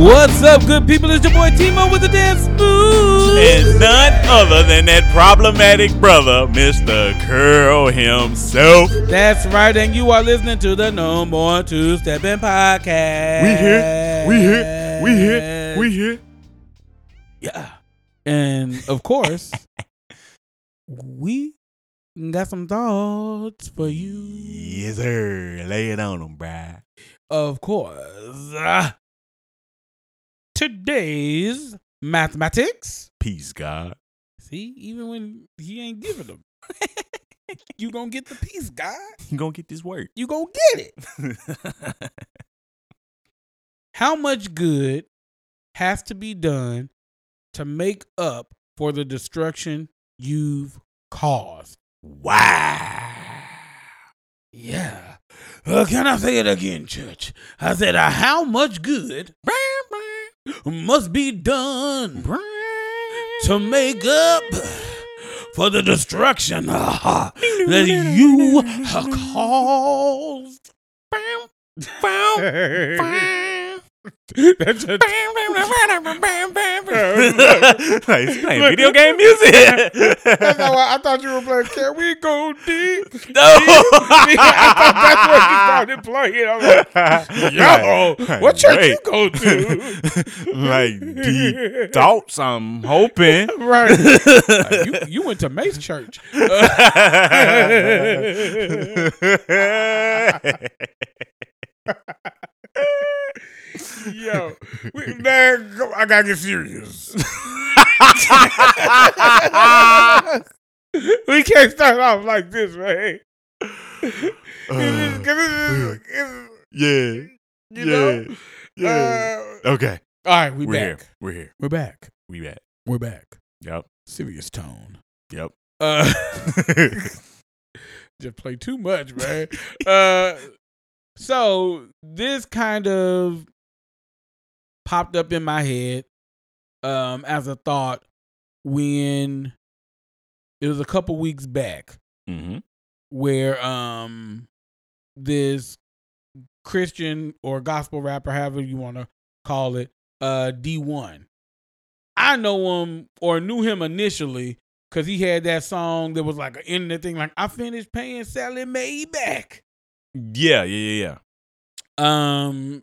What's up, good people? It's your boy Timo with the dance move. And none other than that problematic brother, Mr. Curl himself. That's right, and you are listening to the No More Two Stepping Podcast. We here, we here, we here, we here. Yeah. And of course, we got some thoughts for you. Yes, sir. Lay it on them, bruh. Of course. Ah. Today's mathematics. Peace, God. See, even when he ain't giving them, you gonna get the peace, God. You gonna get this work. You gonna get it. How much good has to be done to make up for the destruction you've caused? wow. Yeah. Uh, can I say it again, church? I said, uh, how much good must be done to make up for the destruction that you caused? That's a- like, he's playing video game music. That's how I, I thought you were playing. Can we go deep? no. I thought that's what you started playing. I'm like, yo, what church you go to? like deep thoughts, I'm hoping. right. Like, you, you went to Mase Church. Yo, we, man, go- I gotta get serious. we can't start off like this, man. It's- 'cause it's- it's- yeah. you yeah. know? Yeah. Uh, okay. all right, we We're back. here. We're here. We're back. We back. We're back. Yep. Serious tone. Yep. Uh, just play too much, man. uh, so this kind of popped up in my head um, as a thought when it was a couple weeks back mm-hmm. where um this Christian or gospel rapper, however you want to call it, uh Dee-1. I know him or knew him initially because he had that song that was like an internet thing, like I finished paying Sallie Mae back. Yeah, yeah, yeah, Um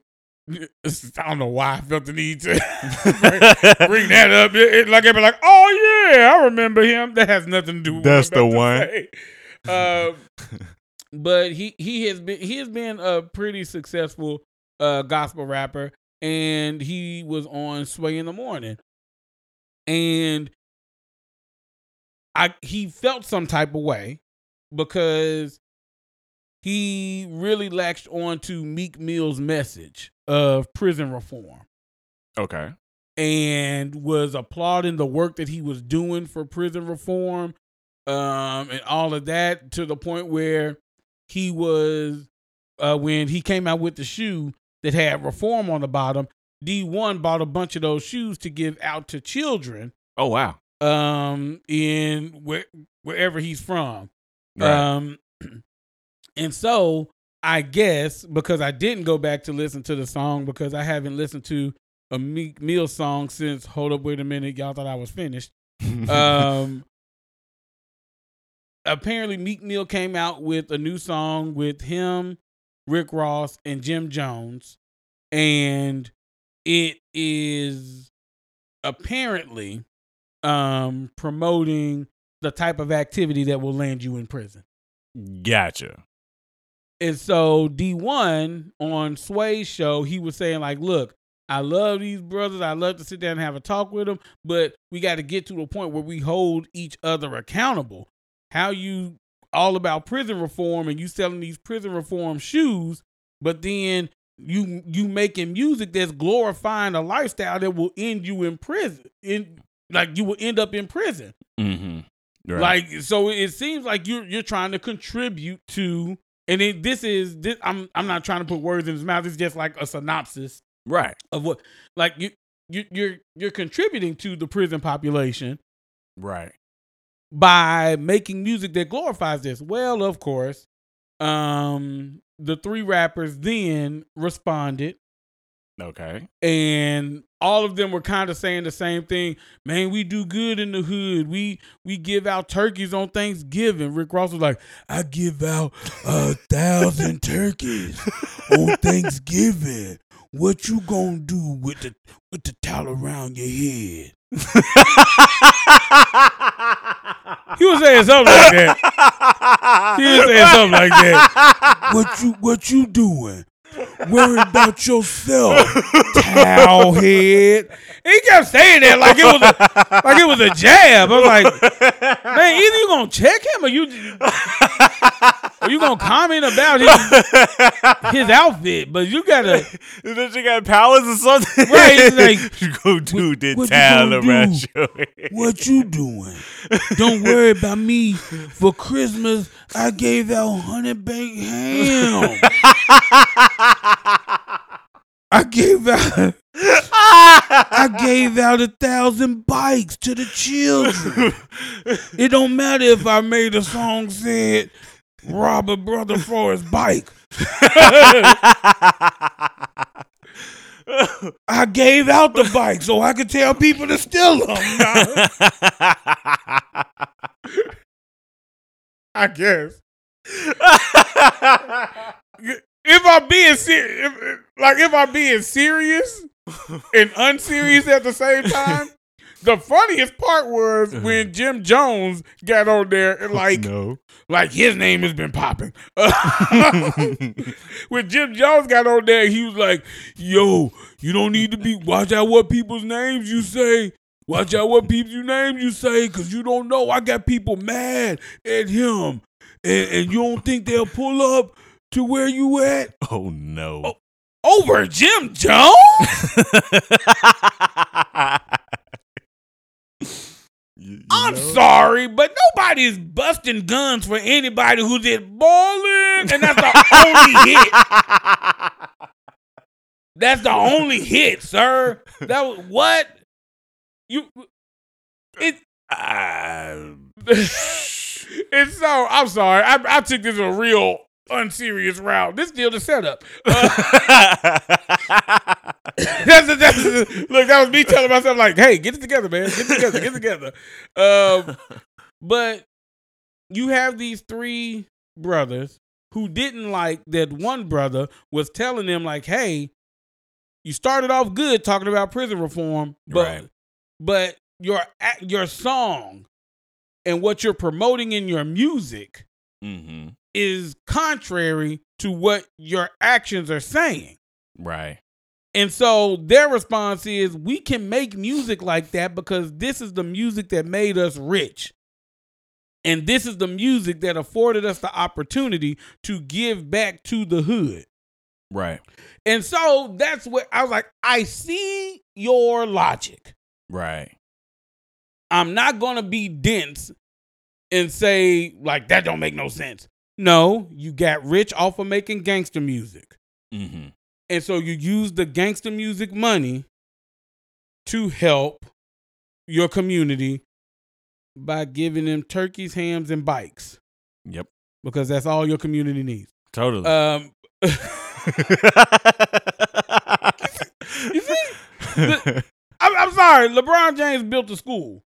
I don't know why I felt the need to yeah. bring that up. It, it- like everybody like, oh yeah, I remember him. That has nothing to do with That's the one. Um, but he he has been he has been a pretty successful uh gospel rapper and he was on Sway in the Morning. And I he felt some type of way because he really latched on to Meek Mill's message of prison reform okay. and was applauding the work that he was doing for prison reform um and all of that to the point where he was uh when he came out with the shoe that had reform on the bottom Dee-1 bought a bunch of those shoes to give out to children Oh wow. um in where, wherever he's from Right. um, and so I guess because I didn't go back to listen to the song because I haven't listened to a Meek Mill song since Hold Up Wait a Minute, y'all thought I was finished. Um, apparently Meek Mill came out with a new song with him, Rick Ross, and Jim Jones, and it is apparently um promoting the type of activity that will land you in prison. gotcha. And so Dee-1 on Sway's show, he was saying like, "Look, I love these brothers. I love to sit down and have a talk with them, but we got to get to a point where we hold each other accountable. How you all about prison reform and you selling these prison reform shoes, but then you you making music that's glorifying a lifestyle that will end you in prison. In like you will end up in prison. Mm-hmm. Right. Like so, it seems like you're you're trying to contribute to, and it, this is this. I'm I'm not trying to put words in his mouth. It's just like a synopsis right. of what, like you you you're you're contributing to the prison population Right. by making music that glorifies this. Well, of course, um, the three rappers then responded Okay. and all of them were kind of saying the same thing. Man, we do good in the hood. We we give out turkeys on Thanksgiving. Rick Ross was like, I give out a thousand turkeys on Thanksgiving. What you gonna do with the with the towel around your head? He was saying something like that. He was saying something like that. What you what you doing? Worry about yourself, towel head. And he kept saying that like it was a, like it was a jab. I was like, man, either you gonna check him or you or you gonna comment about his his outfit, but you gotta Does she got powers or something? Right, it's like, go do the what you towel around do? your head. What you doing? Don't worry about me. For Christmas, I gave out honey baked ham. I gave out I gave out a thousand bikes to the children. It don't matter if I made a song said rob a brother for his bike. I gave out the bike so I could tell people to steal them. I guess. if I'm being serious, like if I'm being serious and unserious at the same time, the funniest part was uh-huh. when Jim Jones got on there and oh, like, no. like his name has been popping. when Jim Jones got on there, he was like, "Yo, you don't need to be watch out what people's names you say." Watch out what people's names you say, cause you don't know. I got people mad at him, and, and you don't think they'll pull up to where you at Oh no. over Jim Jones. You- you I'm know? sorry, but nobody's busting guns for anybody who did bowling, and that's the only hit. That's the only hit, sir. That was what you. It. Ah, and so I'm sorry. I, I took this a real unserious route. This deal the setup. Uh, that's, that's, look, that was me telling myself like, "Hey, get it together, man. Get it together. Get it together." Um, but you have these three brothers who didn't like that one brother was telling them like, "Hey, you started off good talking about prison reform, but Right. but your your song and what you're promoting in your music mm-hmm. Is contrary to what your actions are saying." Right. And so their response is, we can make music like that because this is the music that made us rich. And this is the music that afforded us the opportunity to give back to the hood. Right. And so that's what I was like, I see your logic. Right. I'm not going to be dense and say, like, that don't make no sense. No, you got rich off of making gangster music. Mm-hmm. And so you use the gangster music money to help your community by giving them turkeys, hams, and bikes Yep. because that's all your community needs. Totally. Um, you see, I'm, I'm sorry. LeBron James built a school.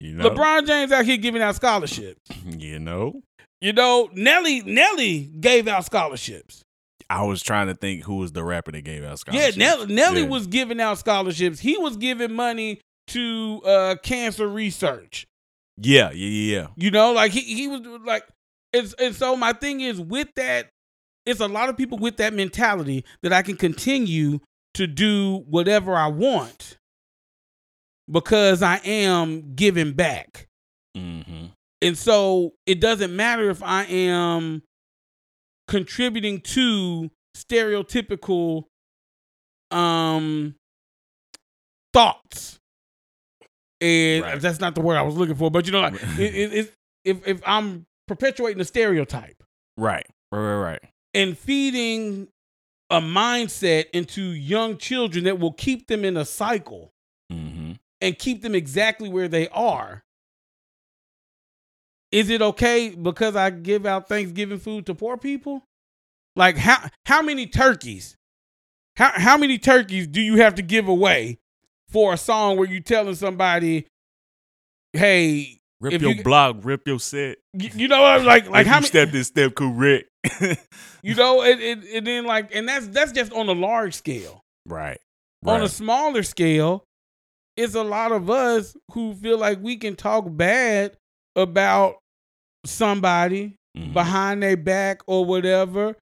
you know. LeBron James out here giving out scholarships. You know. You know, Nelly Nelly gave out scholarships. I was trying to think who was the rapper that gave out scholarships. Yeah. Nelly, Nelly Yeah. was giving out scholarships. He was giving money to uh, cancer research. Yeah. Yeah. Yeah. Yeah. You know, like he he was like, it's and so my thing is with that, it's a lot of people with that mentality that I can continue to do whatever I want because I am giving back. Mm-hmm. And so it doesn't matter if I am contributing to stereotypical um thoughts. And Right. that's not the word I was looking for, but you know, like it, it, it's if if I'm perpetuating a stereotype Right. Right. Right. Right. and feeding a mindset into young children that will keep them in a cycle Mm-hmm. and keep them exactly where they are. Is it okay because I give out Thanksgiving food to poor people? Like how how many turkeys? how how many turkeys do you have to give away for a song where you telling somebody, hey, Rip If your you- blog, rip your set. you, you know what? I'm like like If how you many? step this step correct. You know, and, then like, and that's that's just on a large scale. right. On a smaller scale, it's a lot of us who feel like we can talk bad about somebody Mhm. behind their back or whatever.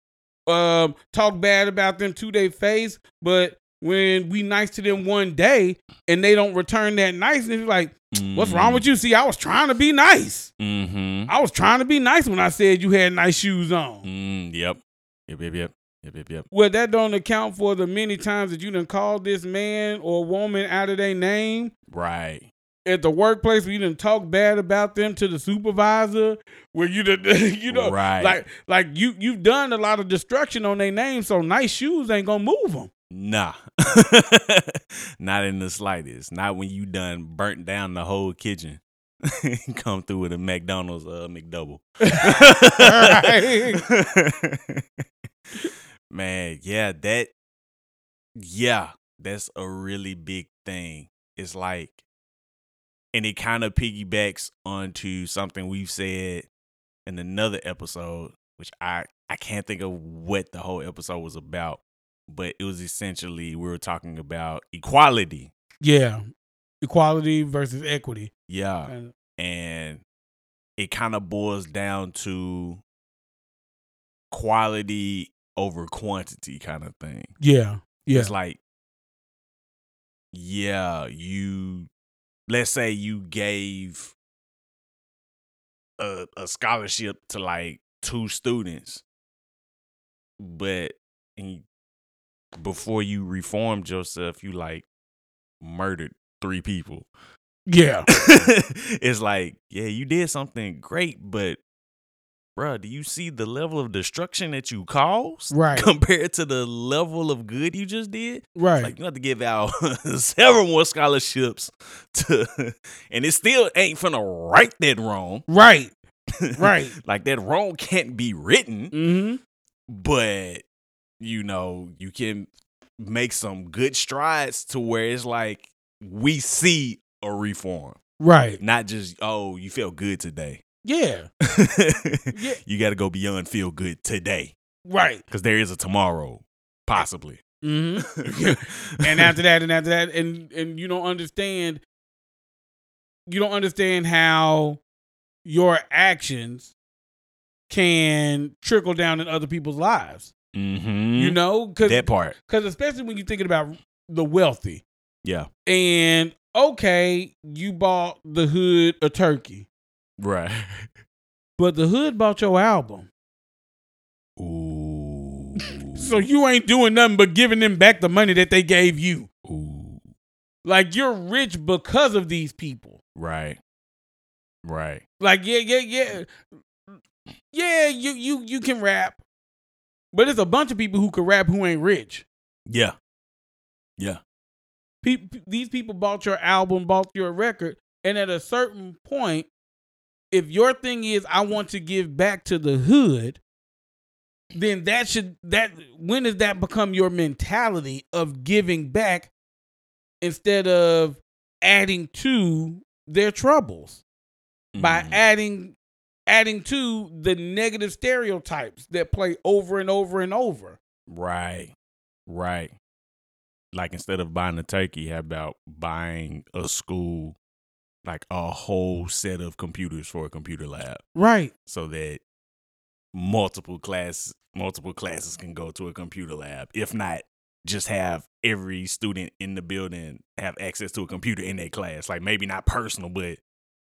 Um, talk bad about them to their face, but when we nice to them one day and they don't return that niceness, it's like, what's wrong with you? See, I was trying to be nice. Mm-hmm. I was trying to be nice when I said you had nice shoes on. Mm, yep. Yep, yep, yep. Yep, yep, yep. Well, that don't account for the many times that you done called this man or woman out of their name Right. At the workplace where you done talk bad about them to the supervisor, where you done, you know, Right. like like you you've done a lot of destruction on their name, so nice shoes ain't gonna move them. Nah. Not in the slightest. Not when you done burnt down the whole kitchen. Come through with a McDonald's uh McDouble. Man, yeah, that yeah, that's a really big thing. It's like and it kind of piggybacks onto something we've said in another episode, which I I can't think of what the whole episode was about, but it was essentially we were talking about equality. Yeah, equality versus equity. Yeah. And- and it kind of boils down to quality over quantity kind of thing. yeah, yeah, It's like, yeah, you, let's say you gave a, a scholarship to like two students, but and before you reformed yourself, you like murdered three people. yeah, it's like, yeah, you did something great, but bruh, do you see the level of destruction that you caused Right. compared to the level of good you just did? right. Like you have to give out several more scholarships to, and it still ain't finna right that wrong. right, right. like that wrong can't be written, Mm-hmm. but you know you can make some good strides to where it's like we see a reform. Right. Not just oh, you feel good today. Yeah. Yeah. You got to go beyond feel good today Right. because there is a tomorrow, possibly. Mm-hmm. and after that, and after that, and and you don't understand. You don't understand how your actions can trickle down in other people's lives. mm-hmm. You know, because that part. Because especially when you're thinking about the wealthy, Yeah. and okay, you bought the hood a turkey, Right. but the hood bought your album. Ooh. So you ain't doing nothing but giving them back the money that they gave you. Ooh. Like you're rich because of these people. Right. Right. Like yeah, yeah, yeah, yeah. You you you can rap, but there's a bunch of people who can rap who ain't rich. Yeah. Yeah. Pe- these people bought your album, bought your record, and at a certain point, if your thing is I want to give back to the hood, then that should that when does that become your mentality of giving back instead of adding to their troubles by Mhm. adding adding to the negative stereotypes that play over and over and over. Right. Right. Like instead of buying a turkey, how about buying a school, like a whole set of computers for a computer lab, Right. so that multiple class multiple classes can go to a computer lab. If not, just have every student in the building have access to a computer in their class. Like maybe not personal, but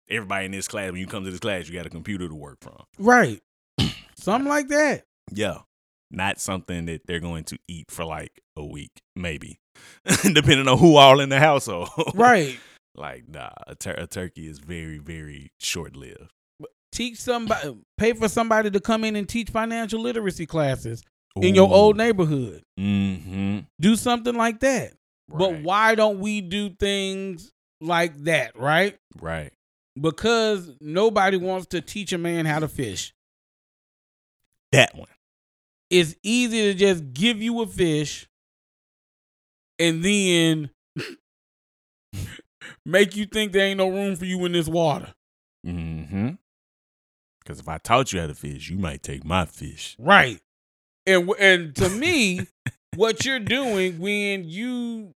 everybody in this class, when you come to this class, you got a computer to work from. Right. Something like that. Yeah. Not something that they're going to eat for like a week, maybe, depending on who all in the household. Right. Like, nah, a, tur- a turkey is very, very short lived. teach somebody pay for somebody to come in and teach financial literacy classes in your old neighborhood Mm-hmm. do something like that but why don't we do things like that right Right. because nobody wants to teach a man how to fish That one. it's easy to just give you a fish and then make you think there ain't no room for you in this water. Mm-hmm. Because if I taught you how to fish, you might take my fish. Right. And and to me, what you're doing when you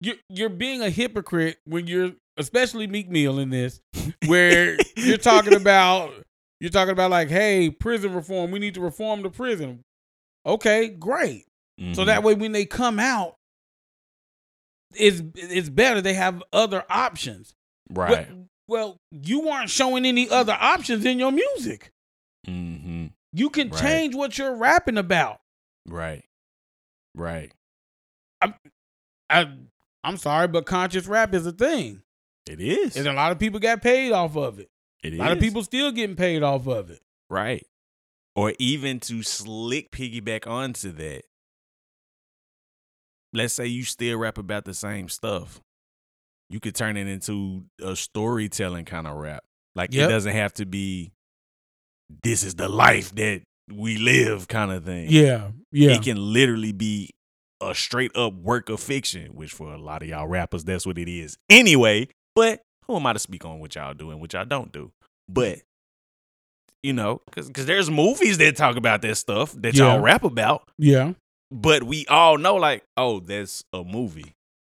you you're being a hypocrite when you're especially Meek Mill in this, where you're talking about you're talking about like, hey, prison reform, we need to reform the prison. Okay, great. So Mhm. that way when they come out, it's it's better. They have other options. Right. well, you aren't showing any other options in your music. Mm-hmm. You can Right. change what you're rapping about. Right. Right. I I'm sorry, but conscious rap is a thing. It is. And a lot of people got paid off of it. It A lot of people still getting paid off of it. Right. Or even to slick piggyback onto that. Let's say you still rap about the same stuff. You could turn it into a storytelling kind of rap. Like Yep. it doesn't have to be this is the life that we live kind of thing. Yeah. Yeah. It can literally be a straight up work of fiction, which for a lot of y'all rappers, that's what it is. Anyway, but who am I to speak on what y'all do and what y'all don't do? But you know, because there's movies that talk about that stuff that Yeah. y'all rap about, yeah. But we all know like, oh, that's a movie.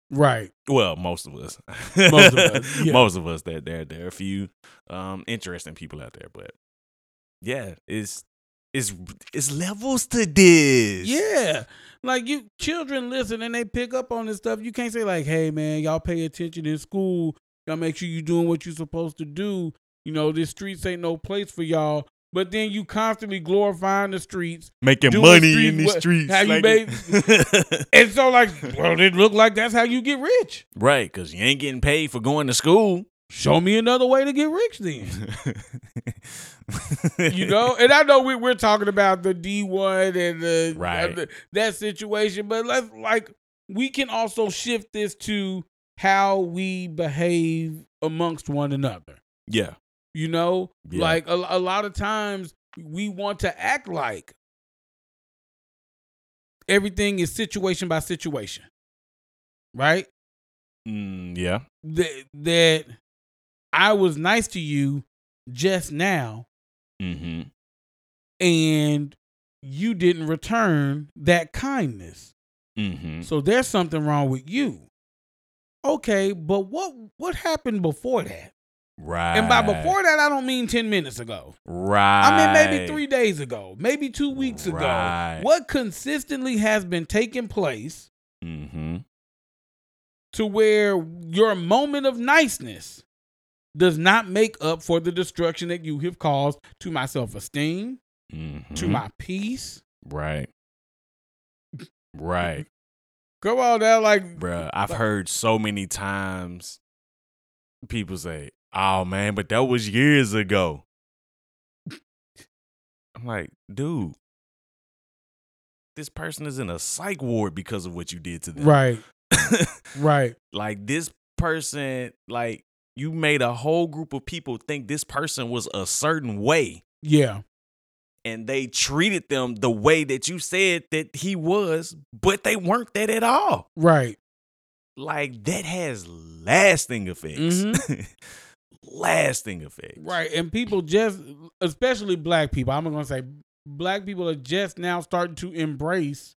Right. Well, most of us, Most of us, yeah. most of us. There, there, there are a few um, interesting people out there, but yeah, it's it's it's levels to this. Yeah. Like you children listen and they pick up on this stuff. You can't say like, hey man, y'all pay attention in school. Y'all make sure you're doing what you're supposed to do. You know, this streets ain't no place for y'all. But then you constantly glorifying the streets. making money street in the wo- streets. how you like- And so like, well, it look like that's how you get rich. right, because you ain't getting paid for going to school. Show me another way to get rich then. you know, and I know we, we're talking about the Dee-1 and the, Right. uh, the- that situation, but let's like we can also shift this to how we behave amongst one another. yeah. You know, Yeah. like a, a lot of times we want to act like everything is situation by situation, right? Mm, yeah. That that I was nice to you just now Mm-hmm. and you didn't return that kindness. Mm-hmm. So there's something wrong with you. Okay, but what what happened before that? Right. And by before that, I don't mean 10 minutes ago. right. I mean maybe 3 days ago, maybe 2 weeks ago. Right. What consistently has been taking place Mm-hmm. to where your moment of niceness does not make up for the destruction that you have caused to my self-esteem, Mm-hmm. to my peace. right. Right. Come on now, like Bruh, I've heard so many times people say, Oh man, but that was years ago. I'm like, dude, this person is in a psych ward because of what you did to them. right, right. like this person, like you made a whole group of people think this person was a certain way. Yeah. And they treated them the way that you said that he was, but they weren't that at all. Right. like that has lasting effects. Mm-hmm. lasting effects. Right. And people just, especially black people, I'm going to say black people are just now starting to embrace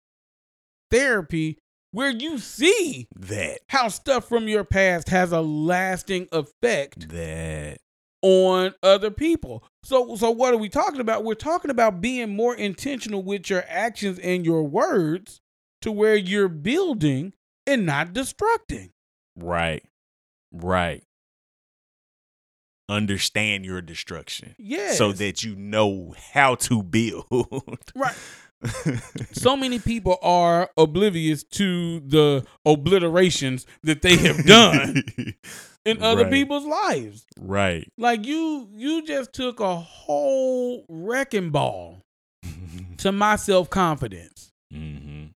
therapy where you see That. how stuff from your past has a lasting effect That. on other people. So so what are we talking about? We're talking about being more intentional with your actions and your words to where you're building and not destructing. Right. Right. Understand your destruction. Yes. So that you know how to build. Right. so many people are oblivious to the obliterations that they have done in other Right. people's lives. right. Like you you just took a whole wrecking ball to my self-confidence. hmm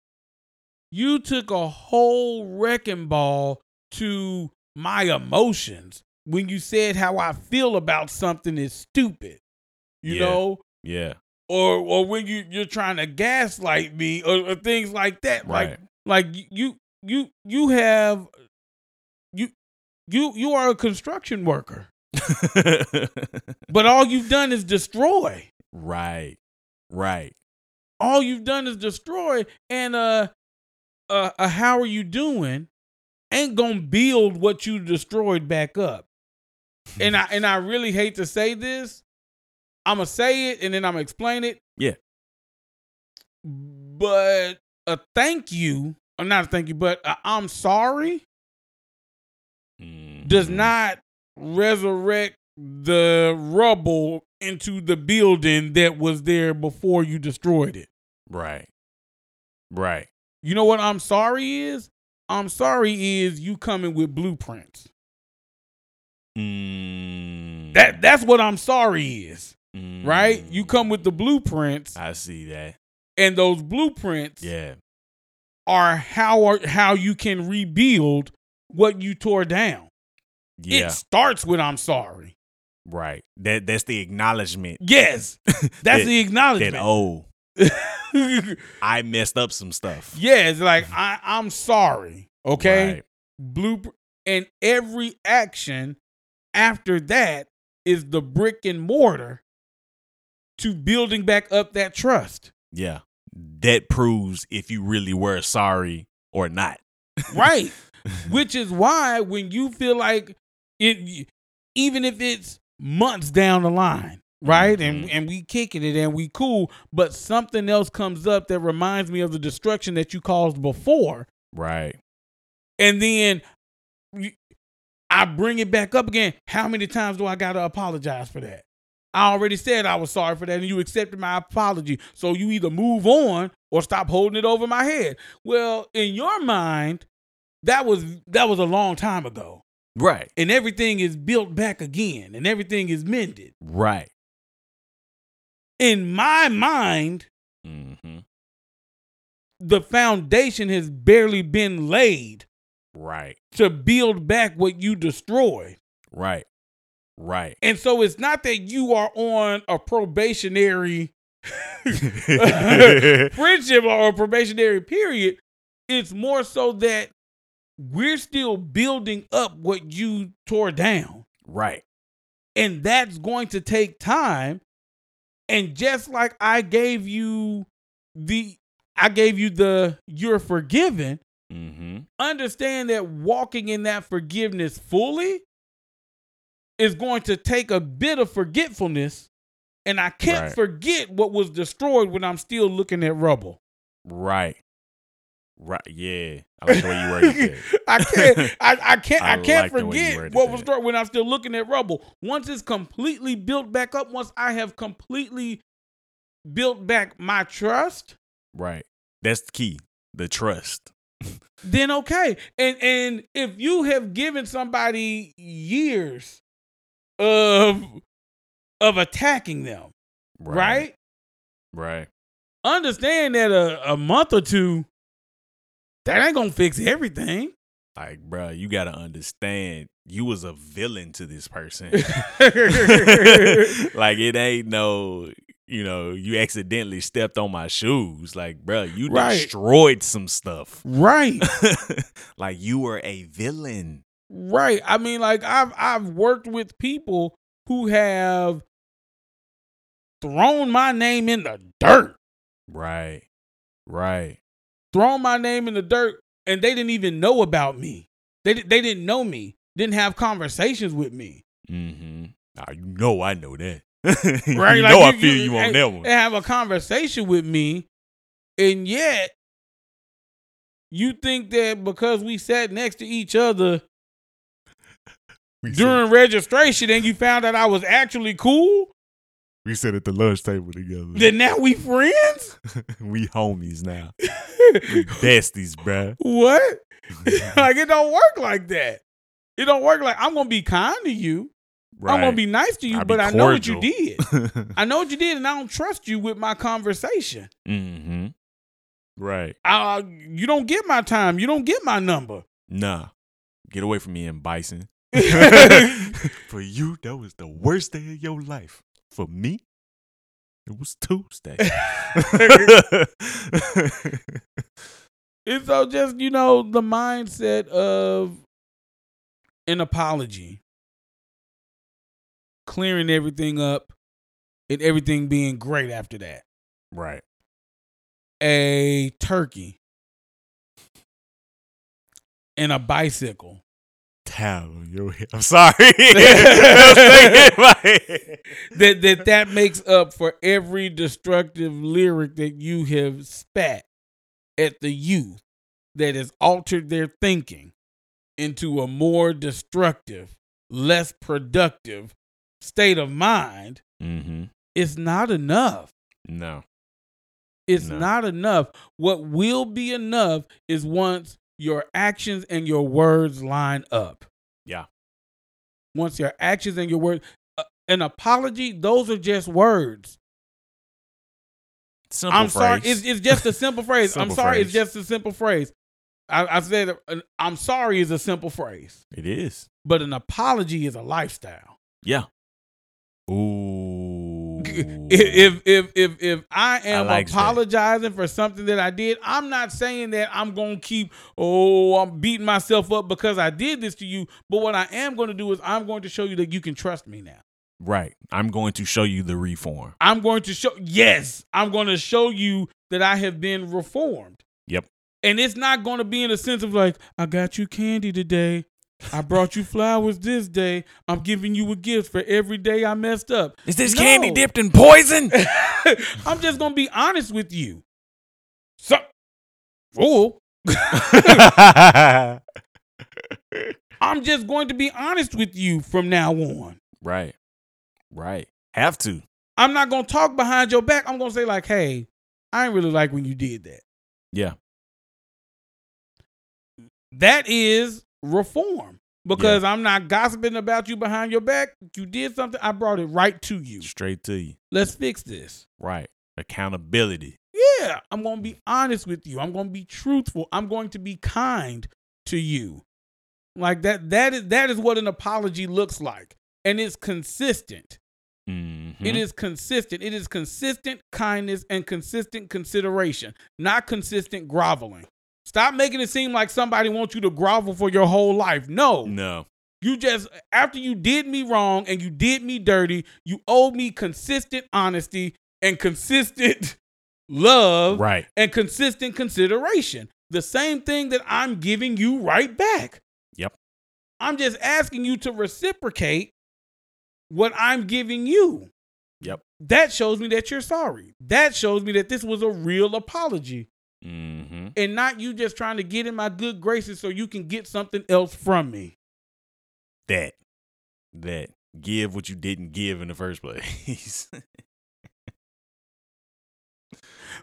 You took a whole wrecking ball to my emotions when you said how I feel about something is stupid. You Yeah. know? Yeah. Or or when you you're trying to gaslight me or, or things like that. Like like you you you have you you you are a construction worker, but all you've done is destroy. right. Right. All you've done is destroy, and uh, uh, uh how are you doing? Ain't gonna build what you destroyed back up. And I and I really hate to say this. I'm gonna say it and then I'm gonna explain it. Yeah. But a thank you, or not a thank you, but i I'm sorry does Mhm. not resurrect the rubble into the building that was there before you destroyed it. Right. Right. You know what I'm sorry is? I'm sorry is you coming with blueprints. Mm. That that's what I'm sorry is, right? You Mm. come with the blueprints I see that. and those blueprints Yeah. are how are how you can rebuild what you tore down. Yeah. It starts with I'm sorry. right. That that's the acknowledgement. Yes. That's That- the acknowledgement. That oh, I messed up some stuff. yeah, it's like I, I'm sorry. Okay. Right. Blueprint and every action after that is the brick and mortar to building back up that trust. Yeah. That proves if you really were sorry or not. Right. Which is why when you feel like it even if it's months down the line, right? And Mhm. and we kicking it and we cool, but something else comes up that reminds me of the destruction that you caused before. Right. and then I bring it back up again. How many times do I got to apologize for that? I already said I was sorry for that, and you accepted my apology. So you either move on or stop holding it over my head. Well, in your mind, that was that was a long time ago, Right. and everything is built back again, and everything is mended. Right. In my mind, Mm-hmm. the foundation has barely been laid Right. to build back what you destroyed. Right. Right. And so it's not that you are on a probationary friendship or a probationary period. It's more so that we're still building up what you tore down. right. And that's going to take time. And just like I gave you the I gave you the you're forgiven, Mm-hmm. understand that walking in that forgiveness fully is going to take a bit of forgetfulness and i can't Right. forget what was destroyed when i'm still looking at rubble Right. Right. Yeah. I like the way you worded that. i can't i, I can't i, I can't like the way you forget what was destroyed when i'm still looking at rubble once it's completely built back up once i have completely built back my trust Right. That's the key. The trust. Then okay. And and if you have given somebody years of of attacking them, right? Right. Understand that a, a month or two that ain't gonna fix everything. Like, bruh, you gotta understand you was a villain to this person. like it ain't no, you know, you accidentally stepped on my shoes. Like, bruh, you Right. destroyed some stuff. right. like you were a villain. Right. I mean, like I've I've worked with people who have thrown my name in the dirt. Right. Right. thrown my name in the dirt and they didn't even know about me. They they didn't know me. Didn't have conversations with me. Mm-hmm. Now you know I know that. you Right? know Like, I feel you, on and- that one. And have a conversation with me, and yet you think that because we sat next to each other We during registration and you found out I was actually cool, we sat at the lunch table together. then now we friends? we homies now. We besties, bruh. what? like it don't work like that. It don't work like I'm gonna be kind to you. Right. I'm gonna be nice to you, I'll but I know what you did. I know what you did, and I don't trust you with my conversation. mm-hmm. Right. Uh, you don't get my time. You don't get my number. Nah. Get away from me and Bison. For you, that was the worst day of your life. For me, it was Tuesday. And so just, you know, the mindset of an apology, clearing everything up, and everything being great after that. Right. A turkey and a bicycle. Towel on your head. I'm sorry. that that that makes up for every destructive lyric that you have spat at the youth that has altered their thinking into a more destructive, less productive state of mind. mm-hmm. It's not enough. No. It's No. not enough. What will be enough is once your actions and your words line up. Yeah. Once your actions and your words, uh, an apology, those are just words. Simple I'm sorry. It's, it's just a simple phrase. I'm Simple sorry. It's just a simple phrase. I, I said, uh, I'm sorry is a simple phrase, it is. but an apology is a lifestyle. Yeah. Ooh. if if if if I am like that. apologizing for something that I did, I'm not saying that I'm gonna keep oh I'm beating myself up because I did this to you. But what I am going to do is I'm going to show you that you can trust me now. Right. I'm going to show you the reform. I'm going to show yes, I'm going to show you that I have been reformed. Yep. And it's not going to be in a sense of like I got you candy today. I brought you flowers this day. I'm giving you a gift for every day I messed up. Is this No. candy dipped in poison? I'm just gonna be honest with you. So, fool. I'm just going to be honest with you from now on. right. Right. Have to. I'm not gonna talk behind your back. I'm gonna say like, "Hey, I ain't really like when you did that." Yeah. That is reform because I'm not gossiping about you behind your back. You did something. I brought it right to you. Straight to you. Let's fix this. Right. Accountability. Yeah, I'm going to be honest with you. I'm going to be truthful. I'm going to be kind to you. Like that that is that is what an apology looks like. And it's consistent. Mhm. It is consistent. It is consistent kindness and consistent consideration, not consistent groveling. Stop making it seem like somebody wants you to grovel for your whole life. No. No. You just after you did me wrong and you did me dirty, you owe me consistent honesty and consistent love Right. and consistent consideration. The same thing that I'm giving you right back. Yep. I'm just asking you to reciprocate what I'm giving you. Yep. That shows me that you're sorry. That shows me that this was a real apology Mm-hmm. and not you just trying to get in my good graces so you can get something else from me. That. That. Give what you didn't give in the first place.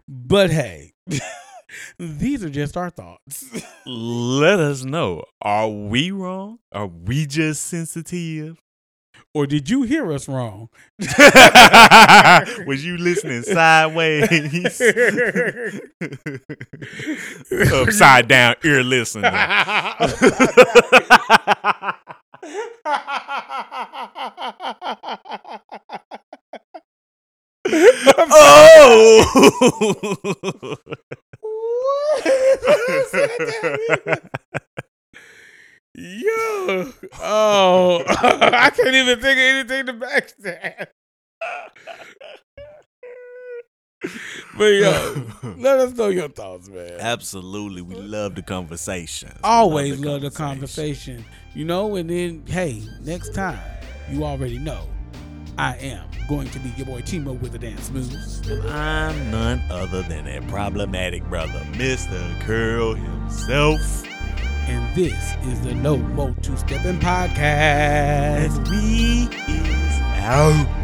But hey, these are just our thoughts. Let us know. Are we wrong? Are we just sensitive? Or did you hear us wrong? Was you listening sideways? Upside down ear listening. oh! Yo, oh, I can't even think of anything to backstab. But yo, let us know your thoughts, man. Absolutely. We love the conversation. Always love the conversation, you know. And then, hey, next time, you already know, I am going to be your boy Timo with the dance moves. And I'm none other than that problematic brother, Mr. Curl himself. And this is the No Mo Two Stepping Podcast. We is out.